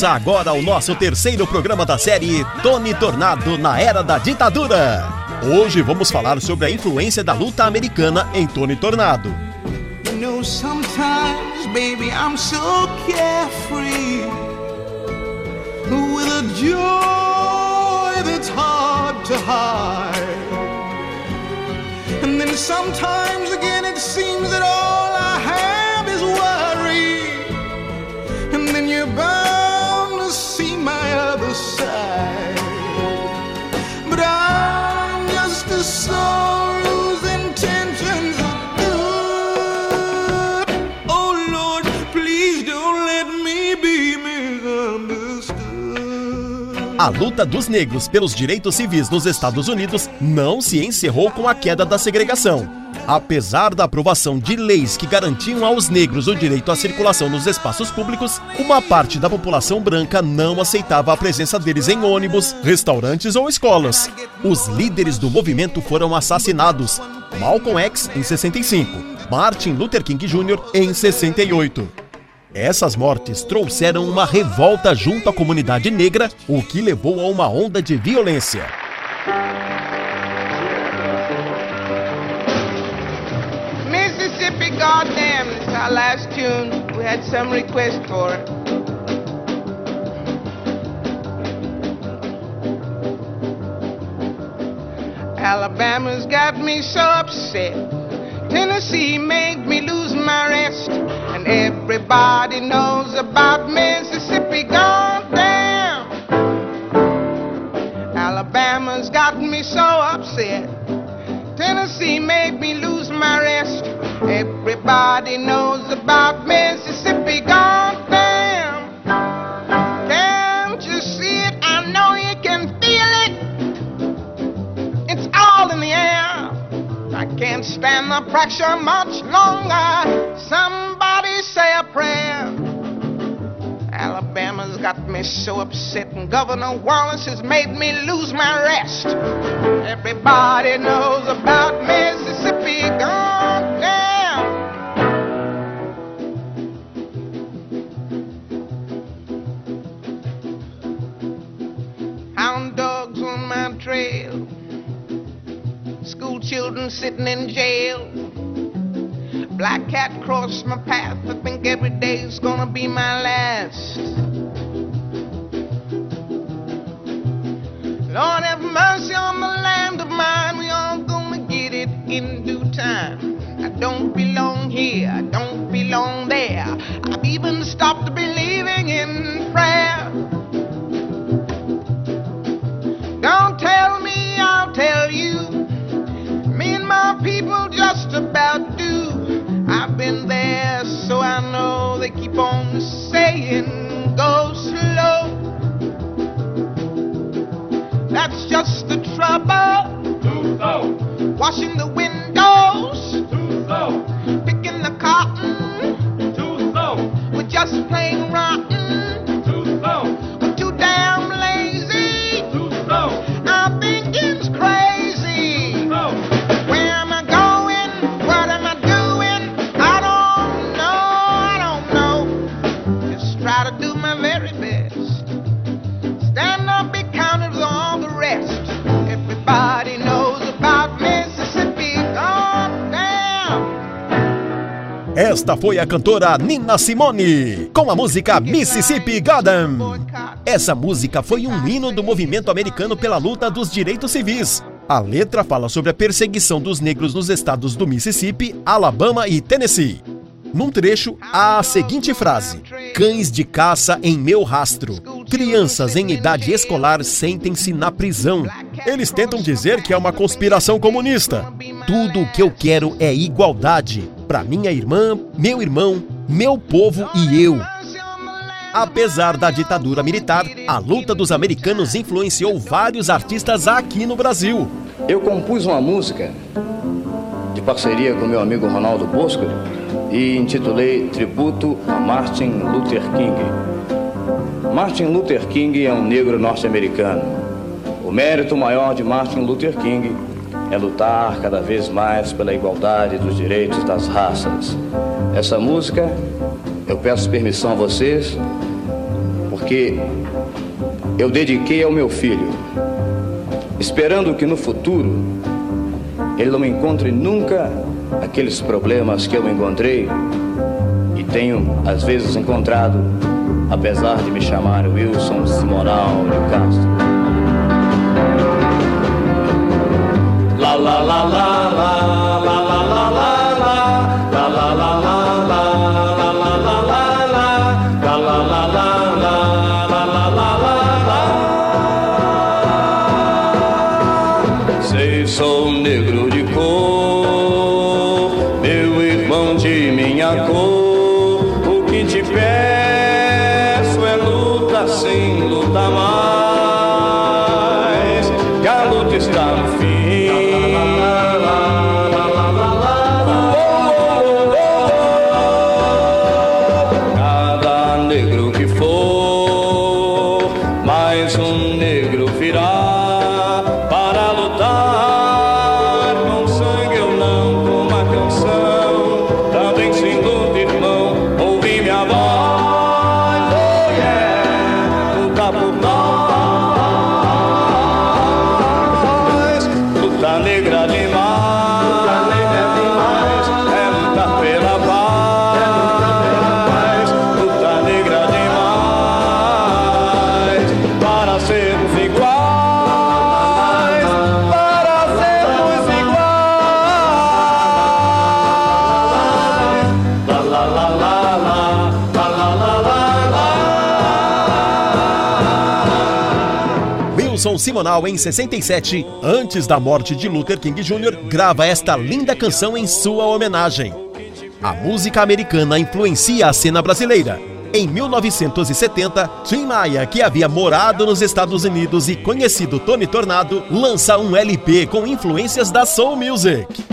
Começa agora o nosso terceiro programa da série Tony Tornado na Era da Ditadura. Hoje vamos falar sobre a influência da luta americana em Tony Tornado. You know, sometimes, baby, I'm so carefree with a joy that's hard to hide. And then sometimes again, it seems that all luta dos negros pelos direitos civis nos Estados Unidos não se encerrou com a queda da segregação. Apesar da aprovação de leis que garantiam aos negros o direito à circulação nos espaços públicos, uma parte da população branca não aceitava a presença deles em ônibus, restaurantes ou escolas. Os líderes do movimento foram assassinados: Malcolm X em 65, Martin Luther King Jr. em 68. Essas mortes trouxeram uma revolta junto à comunidade negra, o que levou a uma onda de violência. Mississippi, goddamn, it's our last tune. We had some request for it. Alabama's got me so upset. Tennessee made me lose my rest. And everybody knows about Mississippi, goddamn. Alabama's got me so upset. Tennessee made me lose my rest. Everybody knows about Mississippi, goddamn. Pressure much longer. Somebody say a prayer. Alabama's got me so upset, and Governor Wallace has made me lose my rest. Everybody knows about Mississippi, gonna be my they keep on saying, go slow. That's just the trouble. Washing the Esta foi a cantora Nina Simone com a música Mississippi Goddam. Essa música foi um hino do movimento americano pela luta dos direitos civis. A letra fala sobre a perseguição dos negros nos estados do Mississippi, Alabama e Tennessee. Num trecho, há a seguinte frase: Cães de caça em meu rastro. Crianças em idade escolar sentem-se na prisão. Eles tentam dizer que é uma conspiração comunista. Tudo o que eu quero é igualdade. Para minha irmã, meu irmão, meu povo e eu. Apesar da ditadura militar, a luta dos americanos influenciou vários artistas aqui no Brasil. Eu compus uma música de parceria com meu amigo Ronaldo Bosco e intitulei Tributo a Martin Luther King. Martin Luther King é um negro norte-americano. O mérito maior de Martin Luther King é lutar cada vez mais pela igualdade dos direitos das raças. Essa música, eu peço permissão a vocês, porque que eu dediquei ao meu filho, esperando que no futuro ele não encontre nunca aqueles problemas que eu encontrei e tenho às vezes encontrado, apesar de me chamar Wilson Simonal de Castro. La la la la la Wilson Simonal, em 67, antes da morte de Luther King Jr., grava esta linda canção em sua homenagem. A música americana influencia a cena brasileira. Em 1970, Tim Maia, que havia morado nos Estados Unidos e conhecido Tony Tornado, lança um LP com influências da soul music.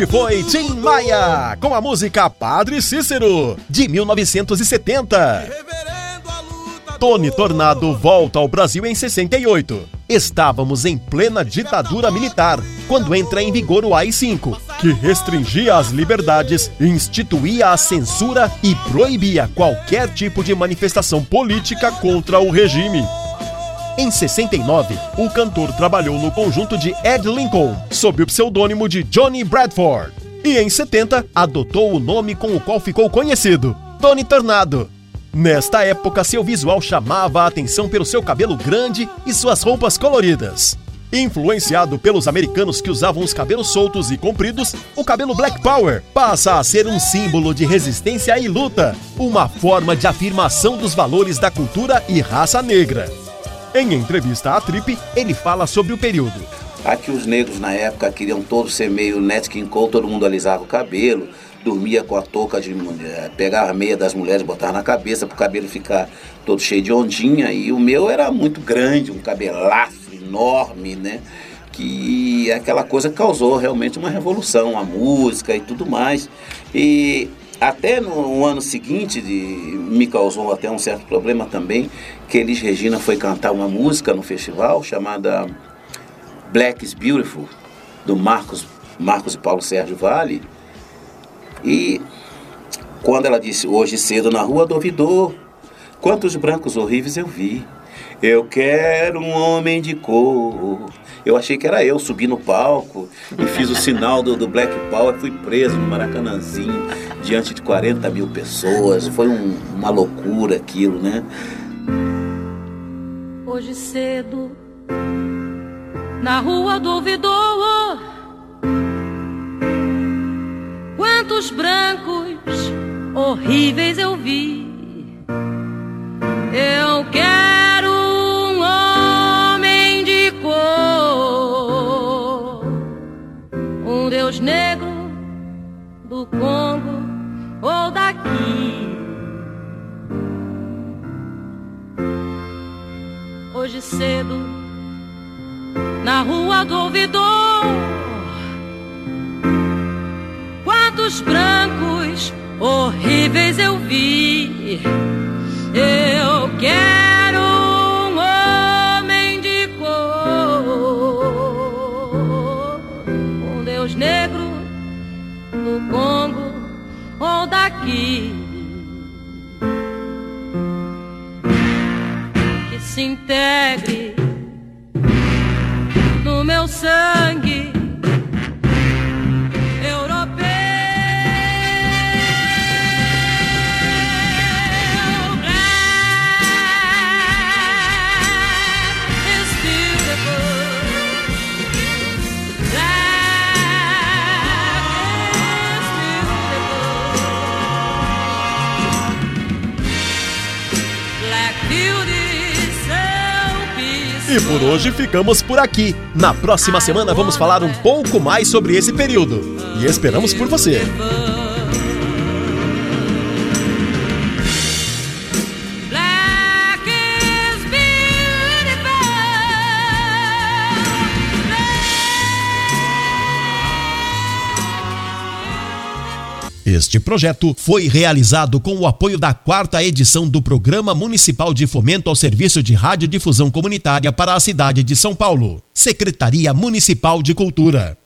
Este foi Tim Maia, com a música Padre Cícero, de 1970. Tony Tornado volta ao Brasil em 68. Estávamos em plena ditadura militar, quando entra em vigor o AI-5, que restringia as liberdades, instituía a censura e proibia qualquer tipo de manifestação política contra o regime. Em 69, o cantor trabalhou no conjunto de Ed Lincoln, sob o pseudônimo de Johnny Bradford. E em 70, adotou o nome com o qual ficou conhecido, Tony Tornado. Nesta época, seu visual chamava a atenção pelo seu cabelo grande e suas roupas coloridas. Influenciado pelos americanos que usavam os cabelos soltos e compridos, o cabelo Black Power passa a ser um símbolo de resistência e luta, uma forma de afirmação dos valores da cultura e raça negra. Em entrevista à Trip, ele fala sobre o período. Aqui os negros na época queriam todos ser meio Nat King Cole, todo mundo alisava o cabelo, dormia com a touca de mulher, pegava a meia das mulheres, botava na cabeça para o cabelo ficar todo cheio de ondinha. E o meu era muito grande, um cabelaço enorme, né? Que aquela coisa causou realmente uma revolução, a música e tudo mais. E até no ano seguinte de, me causou até um certo problema também, que Elis Regina foi cantar uma música no festival chamada Black is Beautiful, do Marcos, Marcos e Paulo Sérgio Vale. E quando ela disse hoje cedo na rua duvidou, quantos brancos horríveis eu vi. Eu quero um homem de cor Eu achei que era eu, subi no palco e fiz o sinal do, do Black Power, fui preso no Maracanãzinho, diante de 40 mil pessoas. Foi um, uma loucura aquilo, né? Hoje cedo, na rua do ouvidor, quantos brancos horríveis eu vi. Eu quero um homem de cor, um Deus negro do Congo ou daqui. Hoje cedo, na rua do ouvidor, quantos brancos horríveis eu vi. Eu quero E por hoje ficamos por aqui. Na próxima semana vamos falar um pouco mais sobre esse período. E esperamos por você. Este projeto foi realizado com o apoio da quarta edição do Programa Municipal de Fomento ao Serviço de Radiodifusão Comunitária para a cidade de São Paulo. Secretaria Municipal de Cultura.